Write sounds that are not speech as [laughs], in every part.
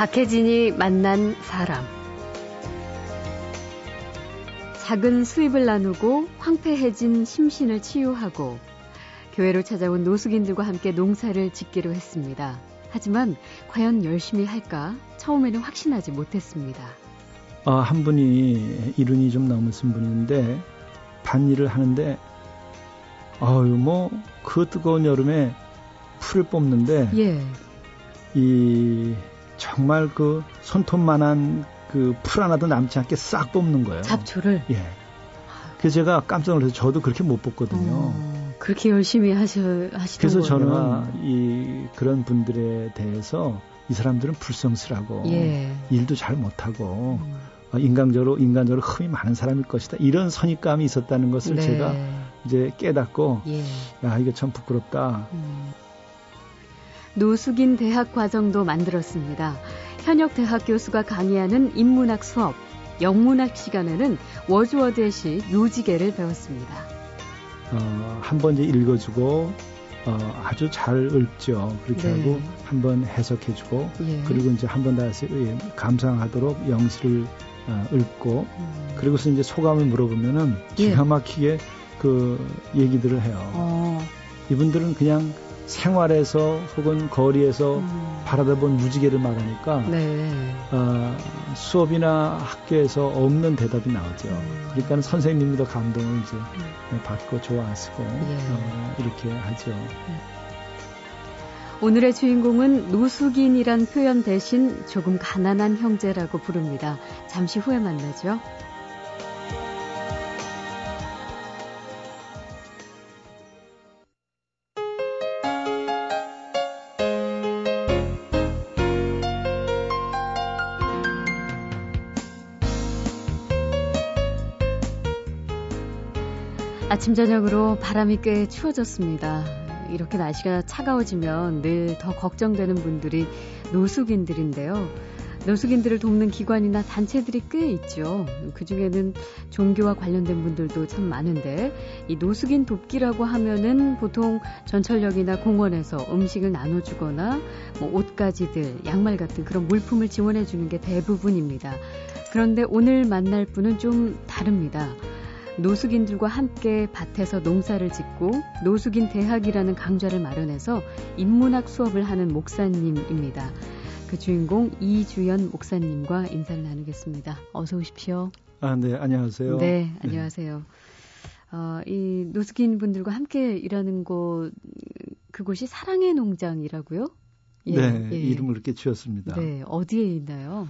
박혜진이 만난 사람. 작은 수입을 나누고 황폐해진 심신을 치유하고 교회로 찾아온 노숙인들과 함께 농사를 짓기로 했습니다. 하지만 과연 열심히 할까 처음에는 확신하지 못했습니다. 아, 한 분이 이른이 좀 넘으신 분인데 반일을 하는데 아유 뭐 그 뜨거운 여름에 풀을 뽑는데 예. 이 정말 그 손톱만한 그 풀 하나도 남지 않게 싹 뽑는 거예요. 잡초를. 예. 그래서 제가 깜짝 놀라서 저도 그렇게 못 뽑거든요. 어, 그렇게 열심히 하셔 하시던 그래서 거예요. 저는 이 그런 분들에 대해서 이 사람들은 불성실하고 예. 일도 잘 못하고 음, 어, 인간적으로 인간적으로 흠이 많은 사람일 것이다. 이런 선입감이 있었다는 것을 네. 제가 이제 깨닫고 예. 야 이거 참 부끄럽다. 음. 노숙인 대학 과정도 만들었습니다. 현역 대학 교수가 강의하는 인문학 수업, 영문학 시간에는 워즈워드의시 묘지개를 배웠습니다. 어, 한 번 이제 읽어주고 어, 아주 잘 읽죠. 그렇게 네. 하고 한 번 해석해주고 예. 그리고 이제 한 번 다시 예, 감상하도록 영시를 어, 읽고 음. 그리고서 이제 소감을 물어보면은 예. 기가 막히게 그 얘기들을 해요. 어, 이분들은 그냥 생활에서 혹은 거리에서 음. 바라다 본 무지개를 말하니까 네. 어, 수업이나 학교에서 없는 대답이 나오죠. 음. 그러니까 선생님도 감동을 이제 음. 받고 좋아하시고 예. 어, 이렇게 하죠. 오늘의 주인공은 노숙인이란 표현 대신 조금 가난한 형제라고 부릅니다. 잠시 후에 만나죠. 아침 저녁으로 바람이 꽤 추워졌습니다. 이렇게 날씨가 차가워지면 늘 더 걱정되는 분들이 노숙인들인데요. 노숙인들을 돕는 기관이나 단체들이 꽤 있죠. 그 중에는 종교와 관련된 분들도 참 많은데, 이 노숙인 돕기라고 하면은 보통 전철역이나 공원에서 음식을 나눠주거나, 뭐 옷가지들, 양말 같은 그런 물품을 지원해주는 게 대부분입니다. 그런데 오늘 만날 분은 좀 다릅니다. 노숙인들과 함께 밭에서 농사를 짓고 노숙인 대학이라는 강좌를 마련해서 인문학 수업을 하는 목사님입니다. 그 주인공 이주연 목사님과 인사를 나누겠습니다. 어서 오십시오. 아, 네, 안녕하세요. 네, 안녕하세요. 어, 이 노숙인 분들과 함께 일하는 곳, 그곳이 사랑의 농장이라고요? 네, 이름을 그렇게 지었습니다. 네, 어디에 있나요?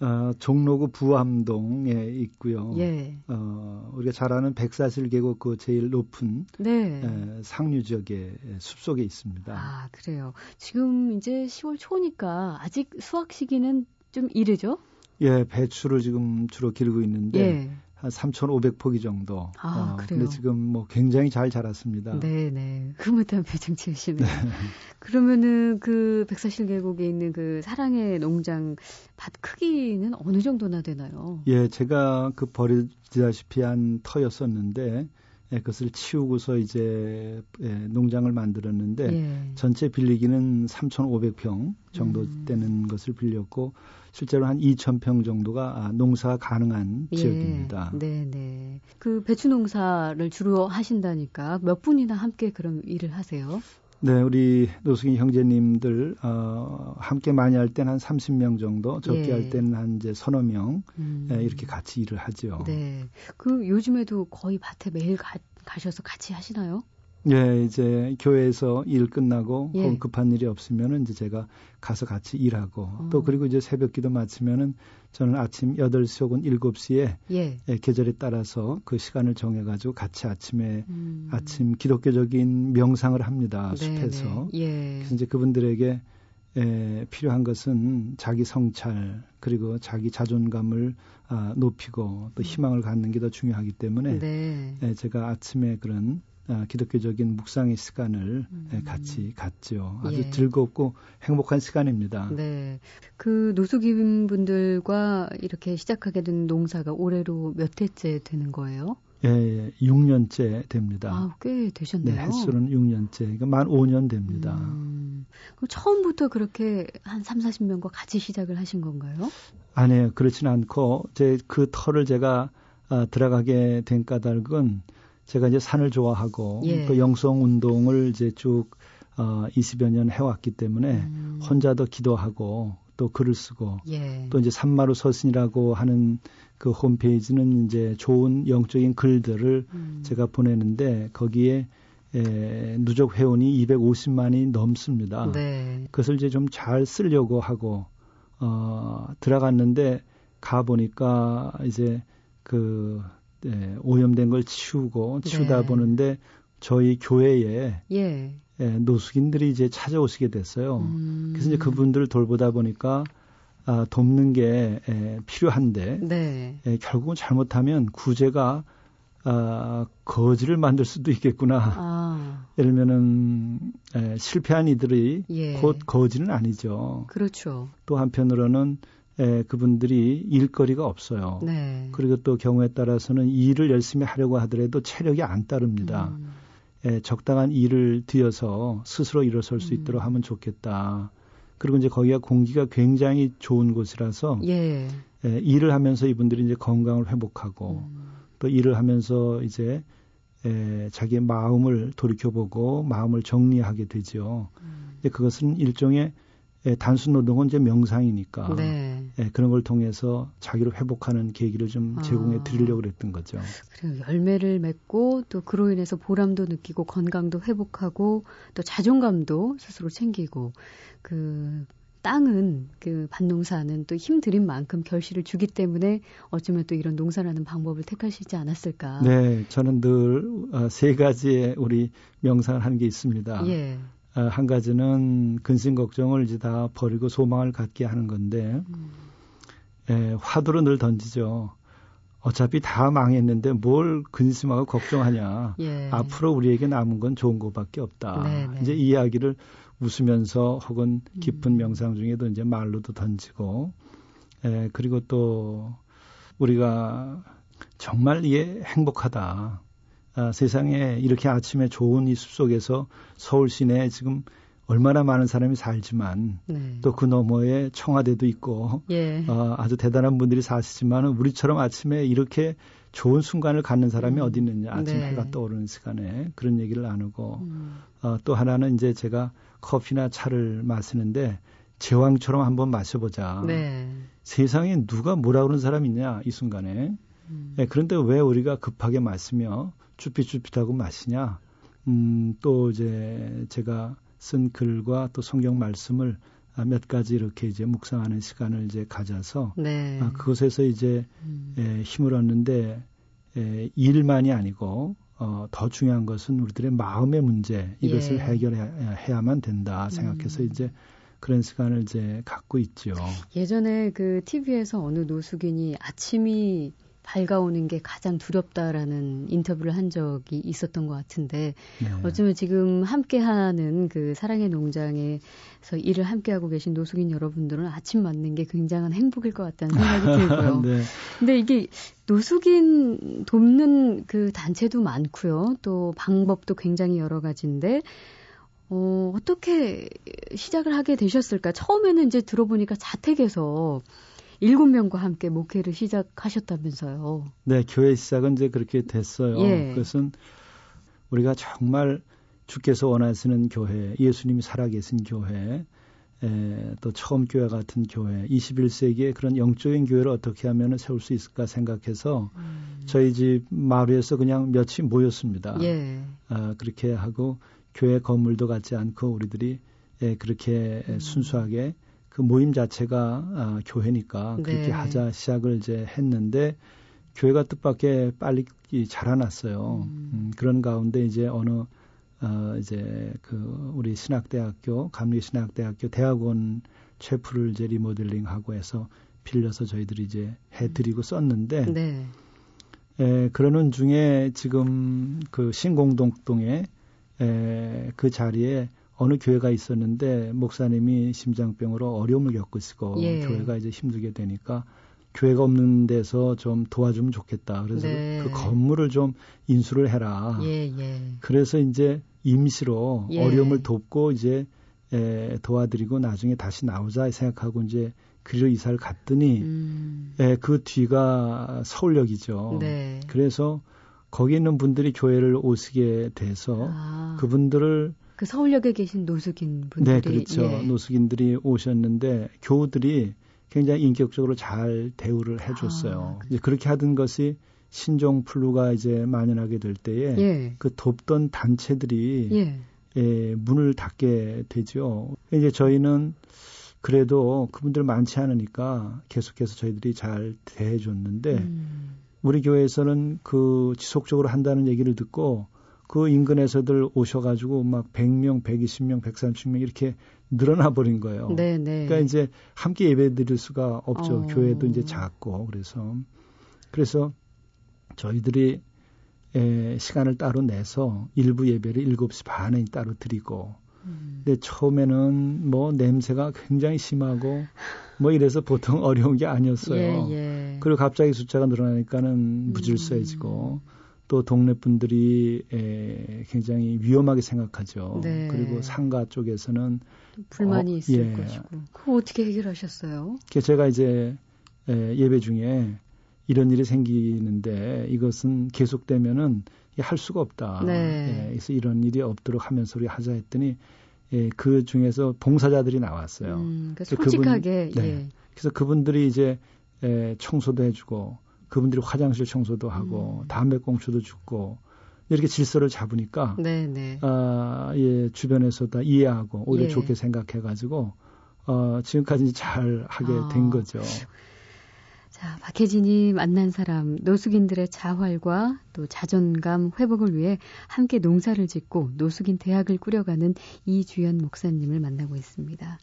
어, 종로구 부암동에 있고요. 예. 어, 우리가 잘 아는 백사실 계곡 그 제일 높은 네. 에, 상류 지역의 숲속에 있습니다. 아, 그래요. 지금 이제 10월 초니까 아직 수확 시기는 좀 이르죠? 예, 배추를 지금 주로 기르고 있는데 예. 한 3,500포기 정도. 아, 어, 그래요? 근데 지금 뭐 굉장히 잘 자랐습니다. 네, 네. 흐뭇한 표정 지으시네요. [laughs] 그러면은 그 백사실 계곡에 있는 그 사랑의 농장 밭 크기는 어느 정도나 되나요? 예, 제가 그 버리다시피 한 터였었는데 예, 그것을 치우고서 이제 예, 농장을 만들었는데 예. 전체 빌리기는 3,500평 정도 음. 되는 것을 빌렸고 실제로 한 2,000평 정도가 아, 농사가 가능한 예. 지역입니다. 네, 네. 그 배추 농사를 주로 하신다니까 몇 분이나 함께 그럼 일을 하세요? 네, 우리 노숙인 형제님들 어, 함께 많이 할 때는 한 30명 정도, 적게 예. 할 때는 한 이제 서너 명 음. 예, 이렇게 같이 일을 하죠. 네. 그 요즘에도 거의 밭에 매일 가, 가셔서 같이 하시나요? 예, 이제 교회에서 일 끝나고 예. 혹은 급한 일이 없으면은 이제 제가 가서 같이 일하고 어. 또 그리고 이제 새벽 기도 마치면은 저는 아침 8시 혹은 7시에 예. 예, 계절에 따라서 그 시간을 정해 가지고 같이 아침에 음. 아침 기독교적인 명상을 합니다. 네, 숲에서. 네. 예. 그래서 이제 그분들에게 에, 필요한 것은 자기 성찰 그리고 자기 자존감을 아, 높이고 또 희망을 갖는 게 더 중요하기 때문에 음. 네. 에, 제가 아침에 그런 아, 기독교적인 묵상의 시간을 에, 음. 같이 갖죠. 아주 예. 즐겁고 행복한 시간입니다. 네. 그 노숙인 분들과 이렇게 시작하게 된 농사가 올해로 몇 해째 되는 거예요? 예, 6년째 됩니다. 아, 꽤 되셨네요. 네, 횟수는 6년째. 그러니까 만 5년 됩니다. 음, 처음부터 그렇게 한 3, 40명과 같이 시작을 하신 건가요? 아니에요. 그렇지는 않고 제 그 터를 제가 아, 들어가게 된 까닭은 제가 이제 산을 좋아하고 예. 또 영성 운동을 이제 쭉 어, 20여 년 해왔기 때문에 음. 혼자도 기도하고 또 글을 쓰고 예. 또 이제 산마루 서신이라고 하는 그 홈페이지는 이제 좋은 영적인 글들을 음. 제가 보내는데 거기에 에, 누적 회원이 250만이 넘습니다. 네. 그것을 이제 좀 잘 쓰려고 하고 어, 들어갔는데 가 보니까 이제 그 예, 오염된 걸 치우고 치우다 네. 보는데 저희 교회에 예. 예, 노숙인들이 이제 찾아오시게 됐어요. 음. 그래서 이제 그분들을 돌보다 보니까 아, 돕는 게 에, 필요한데 네. 에, 결국은 잘못하면 구제가 아, 거지를 만들 수도 있겠구나. 아, 예를 들면은 에, 실패한 이들이 예. 곧 거지는 아니죠. 그렇죠. 또 한편으로는 에, 그분들이 일거리가 없어요. 네. 그리고 또 경우에 따라서는 일을 열심히 하려고 하더라도 체력이 안 따릅니다. 음. 에, 적당한 일을 뒤어서 스스로 일어설 수 음. 있도록 하면 좋겠다. 그리고 이제 거기가 공기가 굉장히 좋은 곳이라서 예. 에, 일을 하면서 이분들이 이제 건강을 회복하고 음. 또 일을 하면서 이제 에, 자기의 마음을 돌이켜보고 마음을 정리하게 되죠. 음. 이제 그것은 일종의 에, 단순 노동은 이제 명상이니까 네. 에, 그런 걸 통해서 자기를 회복하는 계기를 좀 아. 제공해 드리려고 그랬던 거죠. 그리고 열매를 맺고 또 그로 인해서 보람도 느끼고 건강도 회복하고 또 자존감도 스스로 챙기고 그 땅은 그 밭농사는 또 힘들인 만큼 결실을 주기 때문에 어쩌면 또 이런 농사라는 방법을 택하시지 않았을까. 네, 저는 늘 세 가지의 우리 명상을 하는 게 있습니다. 예. 아, 한 가지는 근심 걱정을 이제 다 버리고 소망을 갖게 하는 건데 음. 에, 화두로 늘 던지죠. 어차피 다 망했는데 뭘 근심하고 걱정하냐. 예. 앞으로 우리에게 남은 건 좋은 것밖에 없다. 네 네. 이제 이 이야기를 웃으면서 혹은 깊은 음. 명상 중에도 이제 말로도 던지고, 에, 그리고 또 우리가 정말 이게 행복하다. 아, 세상에 이렇게 아침에 좋은 이 숲 속에서 서울 시내에 지금 얼마나 많은 사람이 살지만 네. 또그 너머에 청와대도 있고 예. 어, 아주 대단한 분들이 사시지만 우리처럼 아침에 이렇게 좋은 순간을 갖는 사람이 음. 어디 있느냐 아침 네. 해가 떠오르는 시간에 그런 얘기를 나누고 음. 어, 또 하나는 이제 제가 커피나 차를 마시는데 제왕처럼 한번 마셔보자. 네. 세상에 누가 뭐라 그러는 사람 있냐 이 순간에. 음. 네, 그런데 왜 우리가 급하게 마시며 쭈삣쭈삣하고 마시냐? 음, 또 이제 제가 쓴 글과 또 성경 말씀을 아, 몇 가지 이렇게 이제 묵상하는 시간을 이제 가져서 네. 아, 그곳에서 이제 음. 에, 힘을 얻는데 에, 일만이 아니고 어, 더 중요한 것은 우리들의 마음의 문제 이것을 예. 해결해야만 된다 생각해서 음. 이제 그런 시간을 이제 갖고 있죠. 예전에 그 TV에서 어느 노숙인이 아침이 밝아오는 게 가장 두렵다라는 인터뷰를 한 적이 있었던 것 같은데 네. 어쩌면 지금 함께하는 그 사랑의 농장에서 일을 함께하고 계신 노숙인 여러분들은 아침 맞는 게 굉장한 행복일 것 같다는 생각이 [laughs] 들고요. 네. 근데 이게 노숙인 돕는 그 단체도 많고요. 또 방법도 굉장히 여러 가지인데 어, 어떻게 시작을 하게 되셨을까? 처음에는 이제 들어보니까 자택에서 일곱 명과 함께 목회를 시작하셨다면서요. 네, 교회 시작은 이제 그렇게 됐어요. 예. 그것은 우리가 정말 주께서 원하시는 교회, 예수님이 살아계신 교회, 에, 또 처음 교회 같은 교회, 21세기에 그런 영적인 교회를 어떻게 하면 세울 수 있을까 생각해서 음. 저희 집 마루에서 그냥 몇이 모였습니다. 예. 아, 그렇게 하고 교회 건물도 갖지 않고 우리들이 예, 그렇게 음. 순수하게 그 모임 자체가 아, 교회니까 그렇게 네. 하자 시작을 이제 했는데 교회가 뜻밖의 빨리 이 자라났어요. 음. 음, 그런 가운데 이제 어느 어, 이제 그 우리 신학대학교 감리신학대학교 대학원 체프를 이제 리모델링하고 해서 빌려서 저희들이 이제 해드리고 썼는데 네. 에, 그러는 중에 지금 그 신공동동에 에, 그 자리에 어느 교회가 있었는데 목사님이 심장병으로 어려움을 겪으시고 예. 교회가 이제 힘들게 되니까 교회가 없는 데서 좀 도와주면 좋겠다. 그래서 네. 그 건물을 좀 인수를 해라. 예, 예. 그래서 이제 임시로 예. 어려움을 돕고 이제 에, 도와드리고 나중에 다시 나오자 생각하고 이제 그리로 이사를 갔더니 음. 에, 그 뒤가 서울역이죠. 네. 그래서 거기 있는 분들이 교회를 오시게 돼서 아, 그분들을 그 서울역에 계신 노숙인 분들이 네 그렇죠 예. 노숙인들이 오셨는데 교우들이 굉장히 인격적으로 잘 대우를 해줬어요. 아, 이제 그렇게 하던 것이 신종 플루가 이제 만연하게 될 때에 예. 그 돕던 단체들이 예. 예, 문을 닫게 되죠. 이제 저희는 그래도 그분들 많지 않으니까 계속해서 저희들이 잘 대해줬는데 음. 우리 교회에서는 그 지속적으로 한다는 얘기를 듣고 그 인근에서들 오셔가지고 막 100명, 120명, 130명 이렇게 늘어나 버린 거예요. 네, 네. 그러니까 이제 함께 예배 드릴 수가 없죠. 어. 교회도 이제 작고 그래서 그래서 저희들이 에, 시간을 따로 내서 일부 예배를 7시 반에 따로 드리고 음. 근데 처음에는 뭐 냄새가 굉장히 심하고 뭐 이래서 보통 [laughs] 어려운 게 아니었어요. 예, 예. 그리고 갑자기 숫자가 늘어나니까는 무질서해지고 또 동네 분들이 에, 굉장히 위험하게 생각하죠. 네. 그리고 상가 쪽에서는 불만이 어, 있을 예. 것이고. 그거 어떻게 해결하셨어요? 그 제가 이제 에, 예배 중에 이런 일이 생기는데 이것은 계속되면은 할 수가 없다. 네. 예, 그래서 이런 일이 없도록 하면서 우리 하자 했더니 예, 그 중에서 봉사자들이 나왔어요. 음, 그러니까 그래서 그분- 솔직하게 네. 예. 그래서 그분들이 이제 에, 청소도 해주고 그분들이 화장실 청소도 하고 음. 담배 꽁초도 줍고 이렇게 질서를 잡으니까 네, 네. 아, 예, 주변에서 다 이해하고 오히려 예. 좋게 생각해 가지고 어, 지금까지 잘 하게 아. 된 거죠. 자, 박혜진이 만난 사람, 노숙인들의 자활과 또 자존감 회복을 위해 함께 농사를 짓고 노숙인 대학을 꾸려가는 이주연 목사님을 만나고 있습니다.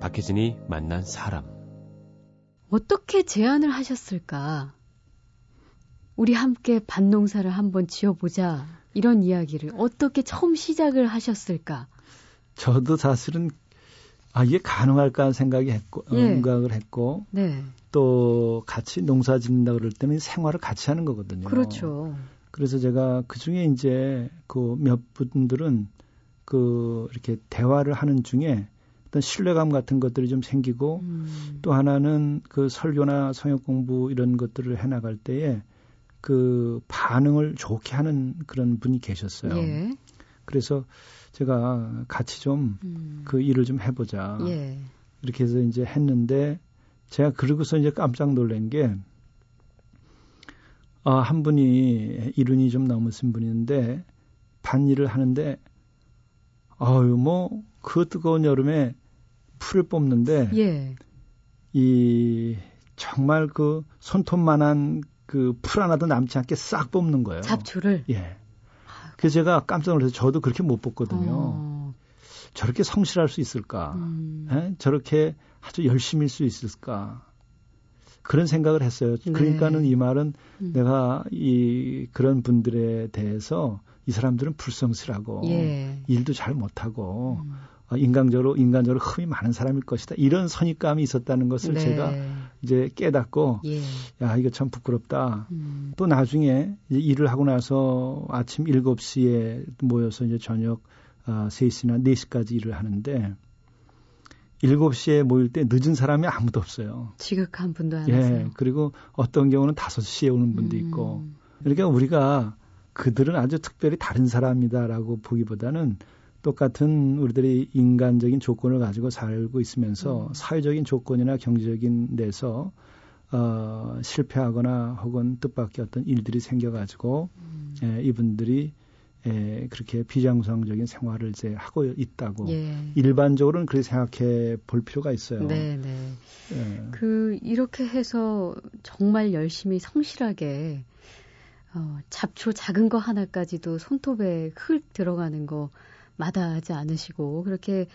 박혜진이 만난 사람. 어떻게 제안을 하셨을까? 우리 함께 밭농사를 한번 지어보자. 이런 이야기를 어떻게 처음 시작을 하셨을까? 저도 사실은 아 이게 가능할까 하는 생각이 했고 어, 예. 생각을 했고 네. 또 같이 농사 짓는다 그럴 때는 생활을 같이 하는 거거든요. 그렇죠. 그래서 제가 그 중에 이제 그 몇 분들은 그 이렇게 대화를 하는 중에 어떤 신뢰감 같은 것들이 좀 생기고 음, 또 하나는 그 설교나 성역 공부 이런 것들을 해 나갈 때에 그 반응을 좋게 하는 그런 분이 계셨어요. 예. 그래서 제가 같이 좀그 음, 일을 좀 해보자. 예. 이렇게 해서 이제 했는데 제가 그러고서 이제 깜짝 놀란 게 아, 한 분이 이른이 좀 넘으신 분인데 반 일을 하는데 아유 뭐 그 뜨거운 여름에 풀을 뽑는데 예. 이 정말 그 손톱만한 그 풀 하나도 남지 않게 싹 뽑는 거예요. 잡초를. 예. 그래서 제가 깜짝 놀라서 저도 그렇게 못 뽑거든요. 어, 저렇게 성실할 수 있을까? 음, 예? 저렇게 아주 열심일 수 있을까? 그런 생각을 했어요. 네. 그러니까는 이 말은 음. 내가 이 그런 분들에 대해서 이 사람들은 불성실하고 예. 일도 잘 못하고 음, 어, 인간적으로 인간적으로 흠이 많은 사람일 것이다. 이런 선입감이 있었다는 것을 네. 제가 이제 깨닫고 예. 야 이거 참 부끄럽다. 음, 또 나중에 일을 하고 나서 아침 7시에 모여서 이제 저녁 아, 3시나 4시까지 일을 하는데 7시에 모일 때 늦은 사람이 아무도 없어요. 지극한 분도 안 예. 하세요. 그리고 어떤 경우는 5시에 오는 분도 있고. 음, 그러니까 우리가 그들은 아주 특별히 다른 사람이다라고 보기보다는 똑같은 우리들이 인간적인 조건을 가지고 살고 있으면서 음. 사회적인 조건이나 경제적인 데서 어, 실패하거나 혹은 뜻밖의 어떤 일들이 생겨가지고 음, 예, 이분들이 예, 그렇게 비정상적인 생활을 이제 하고 있다고 예. 일반적으로는 그렇게 생각해 볼 필요가 있어요. 네, 네. 예. 그 이렇게 해서 정말 열심히 성실하게 어, 잡초 작은 거 하나까지도 손톱에 흙 들어가는 거 마다하지 않으시고 그렇게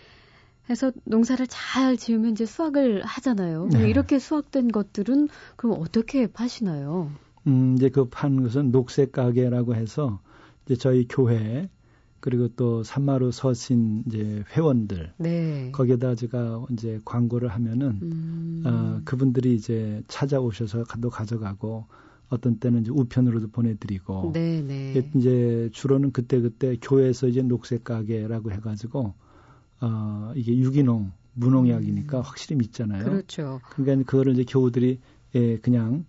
해서 농사를 잘 지으면 이제 수확을 하잖아요. 네. 이렇게 수확된 것들은 그럼 어떻게 파시나요? 음, 이제 그 파는 것은 녹색 가게라고 해서 이제 저희 교회 그리고 또 산마루 서신 이제 회원들 네. 거기에다 제가 이제 광고를 하면은 음. 어, 그분들이 이제 찾아오셔서 또 가져가고 어떤 때는 이제 우편으로도 보내드리고 네, 네. 이제 주로는 그때 그때 교회에서 이제 녹색 가게라고 해가지고 어 이게 유기농 무농약이니까 음. 확실히 믿잖아요. 그렇죠. 그러니까 그거를 이제 교우들이 예 그냥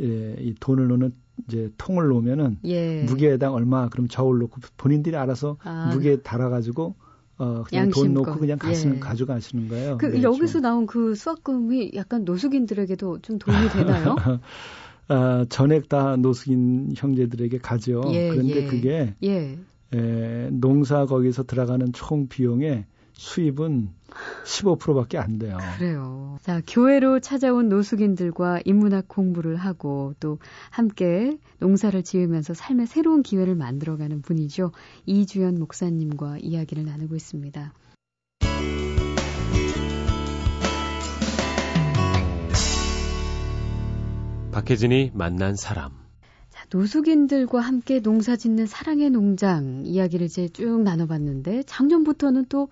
예, 이 돈을 넣는 이제 통을 놓으면은 예. 무게당 얼마 그럼 저울 놓고 본인들이 알아서 아. 무게 달아가지고 어 그냥. 돈 놓고 그냥 가시는 예. 가져가시는 거예요. 그 네, 여기서 좀. 나온 그 수학금이 약간 노숙인들에게도 좀 도움이 되나요? [laughs] 아, 전액 다 노숙인 형제들에게 가죠. 예, 그런데 예. 그게 예. 에, 농사 거기서 들어가는 총 비용의 수입은 15%밖에 안 돼요. 그래요. 자, 교회로 찾아온 노숙인들과 인문학 공부를 하고 또 함께 농사를 지으면서 삶의 새로운 기회를 만들어가는 분이죠. 이주연 목사님과 이야기를 나누고 있습니다. 박혜진이 만난 사람. 자, 노숙인들과 함께 농사 짓는 사랑의 농장 이야기를 이제 쭉 나눠봤는데 작년부터는 또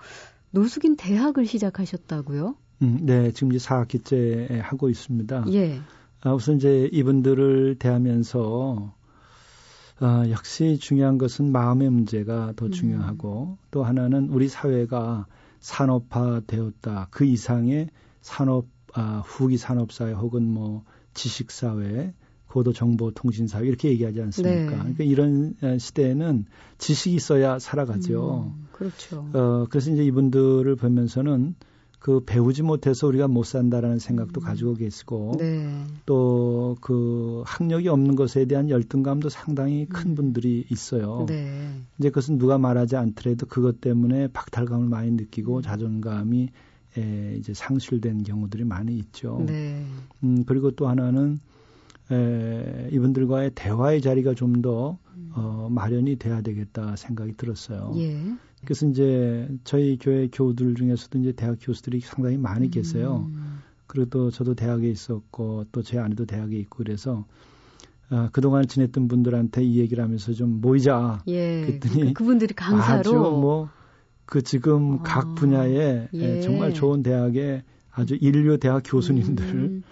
노숙인 대학을 시작하셨다고요? 음, 네, 지금 이제 4학기째 하고 있습니다. 예. 아, 우선 이제 이분들을 대하면서 아, 역시 중요한 것은 마음의 문제가 더 음. 중요하고 또 하나는 우리 사회가 산업화 되었다. 그 이상의 산업 아, 후기 산업 사회 혹은 뭐 지식 사회, 고도 정보 통신 사회 이렇게 얘기하지 않습니까? 네. 그러니까 이런 어, 시대에는 지식이 있어야 살아가죠. 음, 그렇죠. 어, 그래서 이제 이분들을 보면서는 그 배우지 못해서 우리가 못 산다라는 생각도 음. 가지고 계시고 네. 또그 학력이 없는 것에 대한 열등감도 상당히 큰 음. 분들이 있어요. 네. 이제 그것은 누가 말하지 않더라도 그것 때문에 박탈감을 많이 느끼고 음. 자존감이 에, 이제 상실된 경우들이 많이 있죠. 네. 음, 그리고 또 하나는 에, 이분들과의 대화의 자리가 좀더 음. 어, 마련이 돼야 되겠다 생각이 들었어요. 예. 그래서 이제 저희 교회 교우들 중에서도 이제 대학 교수들이 상당히 많이 계세요. 음. 그리고 또 저도 대학에 있었고 또 제 아내도 대학에 있고 그래서 아, 그동안 지냈던 분들한테 이 얘기를 하면서 좀 모이자. 예. 그랬더니 그, 분들이 강사로 아주 뭐 그 지금 아, 각 분야에 예. 에, 정말 좋은 대학에 아주 인류 대학 교수님들 음,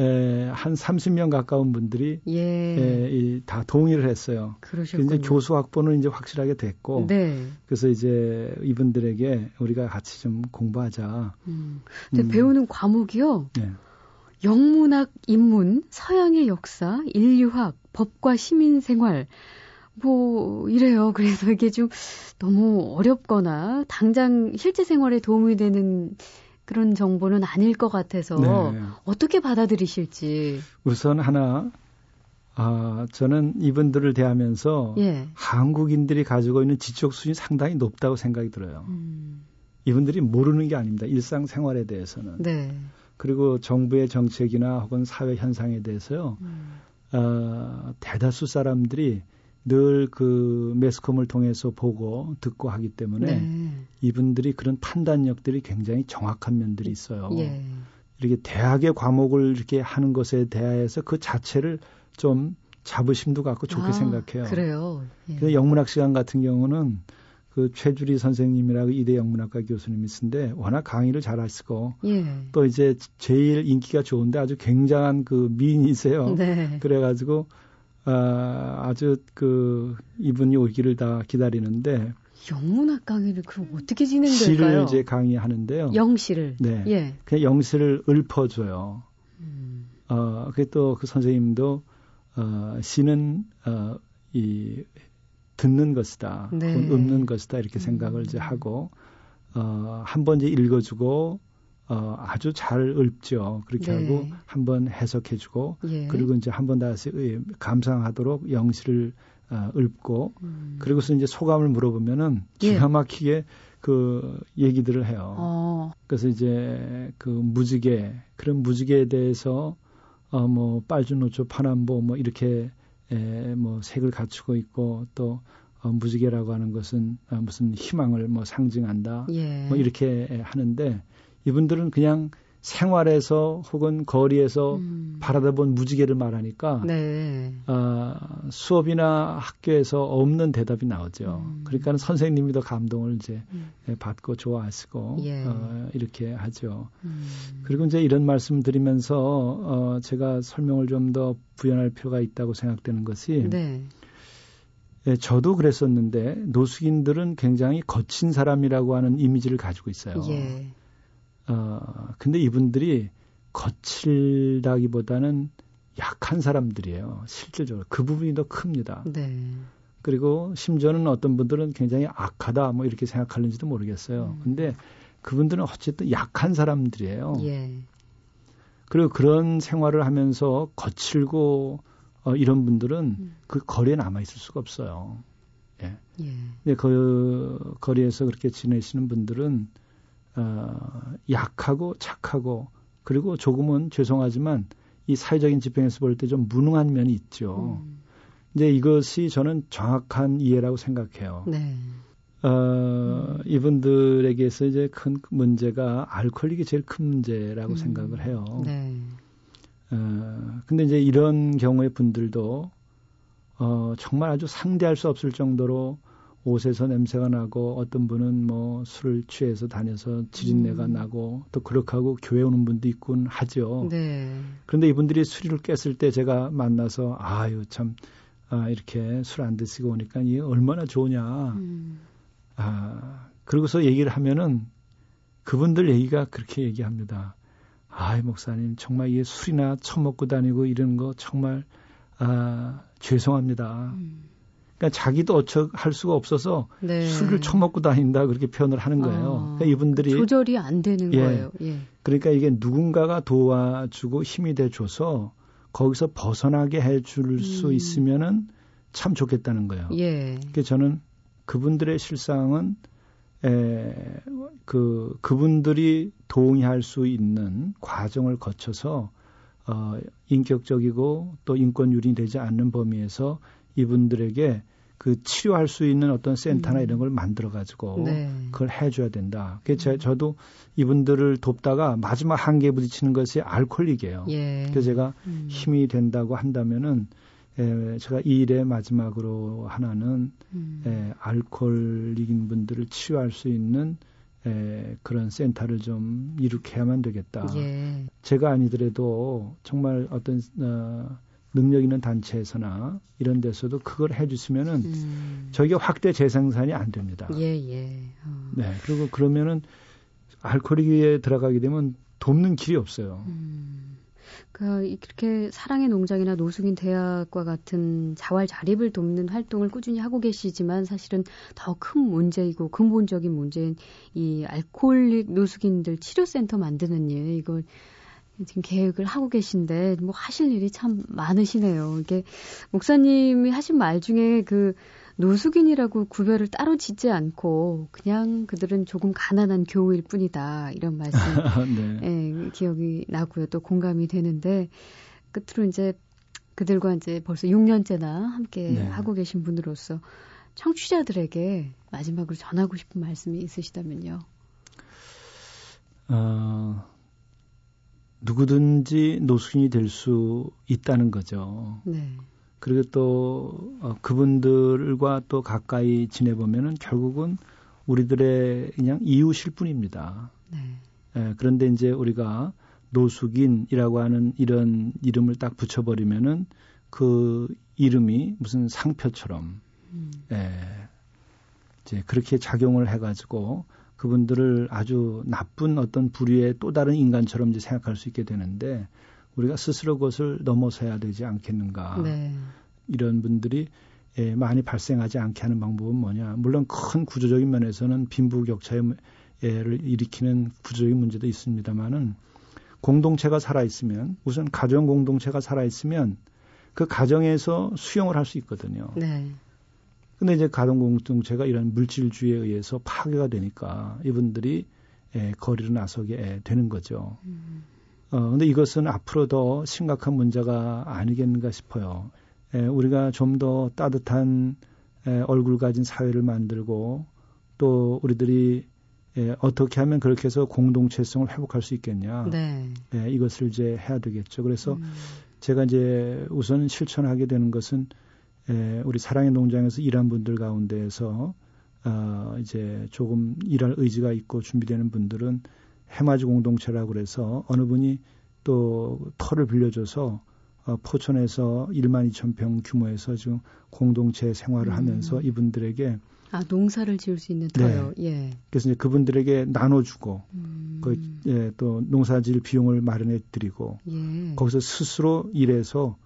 에, 한 30명 가까운 분들이 예. 에, 이, 다 동의를 했어요. 그러셨군요. 이제 교수 학번은 이제 확실하게 됐고 네. 그래서 이제 이분들에게 우리가 같이 좀 공부하자. 음. 근데 음. 배우는 과목이요. 네. 영문학, 인문, 서양의 역사, 인류학, 법과 시민생활, 뭐, 이래요. [laughs] 그래서 이게 좀 너무 어렵거나 당장 실제 생활에 도움이 되는 그런 정보는 아닐 것 같아서 네. 어떻게 받아들이실지. 우선 하나 아, 저는 이분들을 대하면서 예. 한국인들이 가지고 있는 지적 수준이 상당히 높다고 생각이 들어요. 음, 이분들이 모르는 게 아닙니다. 일상생활에 대해서는. 네. 그리고 정부의 정책이나 혹은 사회 현상에 대해서요. 음, 어, 대다수 사람들이 늘 그 매스컴을 통해서 보고 듣고 하기 때문에 네. 이분들이 그런 판단력들이 굉장히 정확한 면들이 있어요. 예. 이렇게 대학의 과목을 이렇게 하는 것에 대해서 그 자체를 좀 자부심도 갖고 좋게 아, 생각해요. 그래요. 예. 영문학 시간 같은 경우는 그 최주리 선생님이라고 이대 영문학과 교수님이 있는데 워낙 강의를 잘 하시고 예. 또 이제 제일 인기가 좋은데 아주 굉장한 그 미인이세요. 네. 그래가지고 아, 아주 그 이분이 오기를 다 기다리는데 영문학 강의를 그럼 어떻게 진행될까요? 시를 이제 강의하는데요. 영시를. 네. 예. 그냥 영시를 읊어줘요. 음, 어, 그게 또 그 선생님도 어, 시는 어, 이 듣는 것이다, 네. 읊는 것이다 이렇게 생각을 음. 이제 하고 어, 한 번 이제 읽어주고 어, 아주 잘 읊죠. 그렇게 네. 하고 한번 해석해주고 예. 그리고 이제 한번 다시 의- 감상하도록 영시를 어, 읊고 음. 그리고서 이제 소감을 물어보면은 예. 기가 막히게 그 얘기들을 해요. 어, 그래서 이제 그 무지개 그런 무지개에 대해서 어 뭐 빨주노초 파남보 뭐 이렇게 에 뭐 색을 갖추고 있고 또 어, 무지개라고 하는 것은 어, 무슨 희망을 뭐 상징한다 예. 뭐 이렇게 하는데 이분들은 그냥 생활에서 혹은 거리에서 음. 바라다 본 무지개를 말하니까 네. 어, 수업이나 학교에서 없는 대답이 나오죠. 음. 그러니까 선생님이 더 감동을 이제 음. 예, 받고 좋아하시고 예. 어, 이렇게 하죠. 음. 그리고 이제 이런 말씀 드리면서 어, 제가 설명을 좀 더 부연할 필요가 있다고 생각되는 것이 네. 예, 저도 그랬었는데 노숙인들은 굉장히 거친 사람이라고 하는 이미지를 가지고 있어요. 예. 어, 근데 이분들이 거칠다기보다는 약한 사람들이에요. 실질적으로. 그 부분이 더 큽니다. 네. 그리고 심지어는 어떤 분들은 굉장히 악하다 뭐 이렇게 생각하는지도 모르겠어요. 음. 근데 그분들은 어쨌든 약한 사람들이에요. 예. 그리고 그런 생활을 하면서 거칠고 어, 이런 분들은 음. 그 거리에 남아 있을 수가 없어요. 예. 예. 근데 그 거리에서 그렇게 지내시는 분들은 어, 약하고 착하고 그리고 조금은 죄송하지만 이 사회적인 집행에서 볼 때 좀 무능한 면이 있죠. 음. 이제 이것이 저는 정확한 이해라고 생각해요. 네. 어, 음. 이분들에게서 이제 큰 문제가 알코올이 제일 큰 문제라고 음. 생각을 해요. 네. 어, 근데 이제 이런 경우의 분들도 어, 정말 아주 상대할 수 없을 정도로 옷에서 냄새가 나고 어떤 분은 뭐 술을 취해서 다녀서 지린내가 음. 나고 또 그렇게 하고 교회 오는 분도 있군 하죠. 네. 그런데 이분들이 술을 깼을 때 제가 만나서 아유 참 아, 이렇게 술 안 드시고 오니까 이게 얼마나 좋으냐. 음. 아, 그러고서 얘기를 하면은 그분들 얘기가 그렇게 얘기합니다. 아이 목사님 정말 이게 술이나 처먹고 다니고 이런 거 정말 아, 죄송합니다. 음. 그러니까 자기도 어쩌할 수가 없어서 네. 술을 처먹고 다닌다 그렇게 표현을 하는 거예요. 아, 그러니까 이분들이 조절이 안 되는 예, 거예요. 예. 그러니까 이게 누군가가 도와주고 힘이 돼 줘서 거기서 벗어나게 해줄 음. 수 있으면은 참 좋겠다는 거예요. 예. 그러니까 저는 그분들의 실상은 에, 그 그분들이 동의할 수 있는 과정을 거쳐서 어, 인격적이고 또 인권 유린이 되지 않는 범위에서 이분들에게 그 치료할 수 있는 어떤 센터나 음. 이런 걸 만들어 가지고 네. 그걸 해줘야 된다. 그 음. 저도 이분들을 돕다가 마지막 한계에 부딪히는 것이 알코올릭이에요. 예. 그래서 제가 음. 힘이 된다고 한다면은 에, 제가 이 일의 마지막으로 하나는 음. 에, 알코올릭인 분들을 치유할 수 있는 에, 그런 센터를 좀 일으켜야만 되겠다. 예. 제가 아니더라도 정말 어떤 어, 능력 있는 단체에서나 이런 데서도 그걸 해주시면은 음. 저게 확대 재생산이 안 됩니다. 예, 예. 어. 네. 그리고 그러면은 알코올에 들어가게 되면 돕는 길이 없어요. 음. 그 이렇게 사랑의 농장이나 노숙인 대학과 같은 자활 자립을 돕는 활동을 꾸준히 하고 계시지만 사실은 더 큰 문제이고 근본적인 문제인 이 알코올릭 노숙인들 치료센터 만드는 일 이걸 지금 계획을 하고 계신데 뭐 하실 일이 참 많으시네요. 이게 목사님이 하신 말 중에 그 노숙인이라고 구별을 따로 짓지 않고 그냥 그들은 조금 가난한 교우일 뿐이다 이런 말씀 [laughs] 네. 예, 기억이 나고요. 또 공감이 되는데 끝으로 이제 그들과 이제 벌써 6년째나 함께 네. 하고 계신 분으로서 청취자들에게 마지막으로 전하고 싶은 말씀이 있으시다면요. 어, 누구든지 노숙인이 될 수 있다는 거죠. 네. 그리고 또 어, 그분들과 또 가까이 지내보면은 결국은 우리들의 그냥 이웃일 뿐입니다. 네. 예, 그런데 이제 우리가 노숙인이라고 하는 이런 이름을 딱 붙여버리면은 그 이름이 무슨 상표처럼 음. 예, 이제 그렇게 작용을 해가지고 그분들을 아주 나쁜 어떤 부류의 또 다른 인간처럼 이제 생각할 수 있게 되는데 우리가 스스로 그것을 넘어서야 되지 않겠는가. 네. 이런 분들이 예, 많이 발생하지 않게 하는 방법은 뭐냐. 물론 큰 구조적인 면에서는 빈부격차를 일으키는 구조적인 문제도 있습니다만은 공동체가 살아있으면 우선 가정 공동체가 살아있으면 그 가정에서 수용을 할 수 있거든요. 네. 근데 이제 가동 공동체가 이런 물질주의에 의해서 파괴가 되니까 이분들이 예, 거리로 나서게 되는 거죠. 음. 어, 근데 이것은 앞으로 더 심각한 문제가 아니겠는가 싶어요. 예, 우리가 좀 더 따뜻한 예, 얼굴 가진 사회를 만들고 또 우리들이 예, 어떻게 하면 그렇게 해서 공동체성을 회복할 수 있겠냐. 네. 예, 이것을 이제 해야 되겠죠. 그래서 음. 제가 이제 우선 실천하게 되는 것은 예, 우리 사랑의 농장에서 일한 분들 가운데에서 어, 이제 조금 일할 의지가 있고 준비되는 분들은 해맞이 공동체라고 그래서 어느 분이 또 터를 빌려줘서 어, 포천에서 1만 2천 평 규모에서 지금 공동체 생활을 음. 하면서 이분들에게 아 농사를 지을 수 있는 터요. 예. 그래서 이제 그분들에게 나눠주고 음. 그, 예, 또 농사질 비용을 마련해 드리고 예. 거기서 스스로 일해서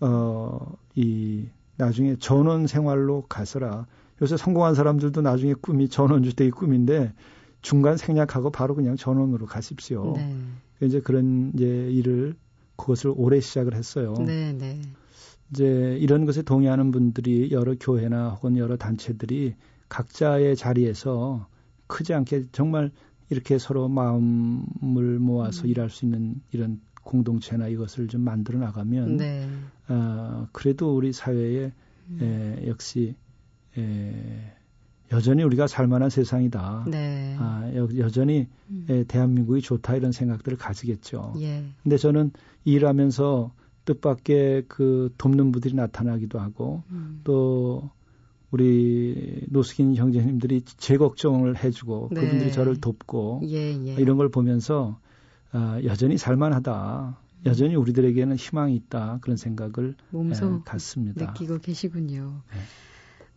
어, 이 나중에 전원 생활로 가서라. 요새 성공한 사람들도 나중에 꿈이 전원주택이 꿈인데 중간 생략하고 바로 그냥 전원으로 가십시오. 네. 이제 그런 이제 일을 그것을 올해 시작을 했어요. 네, 네. 이제 이런 것에 동의하는 분들이 여러 교회나 혹은 여러 단체들이 각자의 자리에서 크지 않게 정말 이렇게 서로 마음을 모아서 음. 일할 수 있는 이런 공동체나 이것을 좀 만들어 나가면 네. 어, 그래도 우리 사회에 음. 에, 역시 에, 여전히 우리가 살만한 세상이다. 네. 아, 여, 여전히 음. 에, 대한민국이 좋다 이런 생각들을 가지겠죠. 예. 근데 저는 일하면서 뜻밖의 그 돕는 분들이 나타나기도 하고 음. 또 우리 노숙인 형제님들이 제 걱정을 해주고 네. 그분들이 저를 돕고 예, 예. 이런 걸 보면서 아, 여전히 살만하다. 여전히 우리들에게는 희망이 있다. 그런 생각을 몸소 에, 갖습니다. 느끼고 계시군요. 네.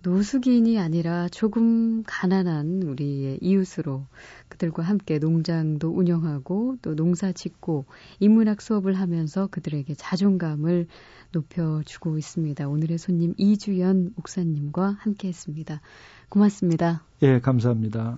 노숙인이 아니라 조금 가난한 우리의 이웃으로 그들과 함께 농장도 운영하고 또 농사 짓고 인문학 수업을 하면서 그들에게 자존감을 높여주고 있습니다. 오늘의 손님 이주연 목사님과 함께 했습니다. 고맙습니다. 예, 감사합니다.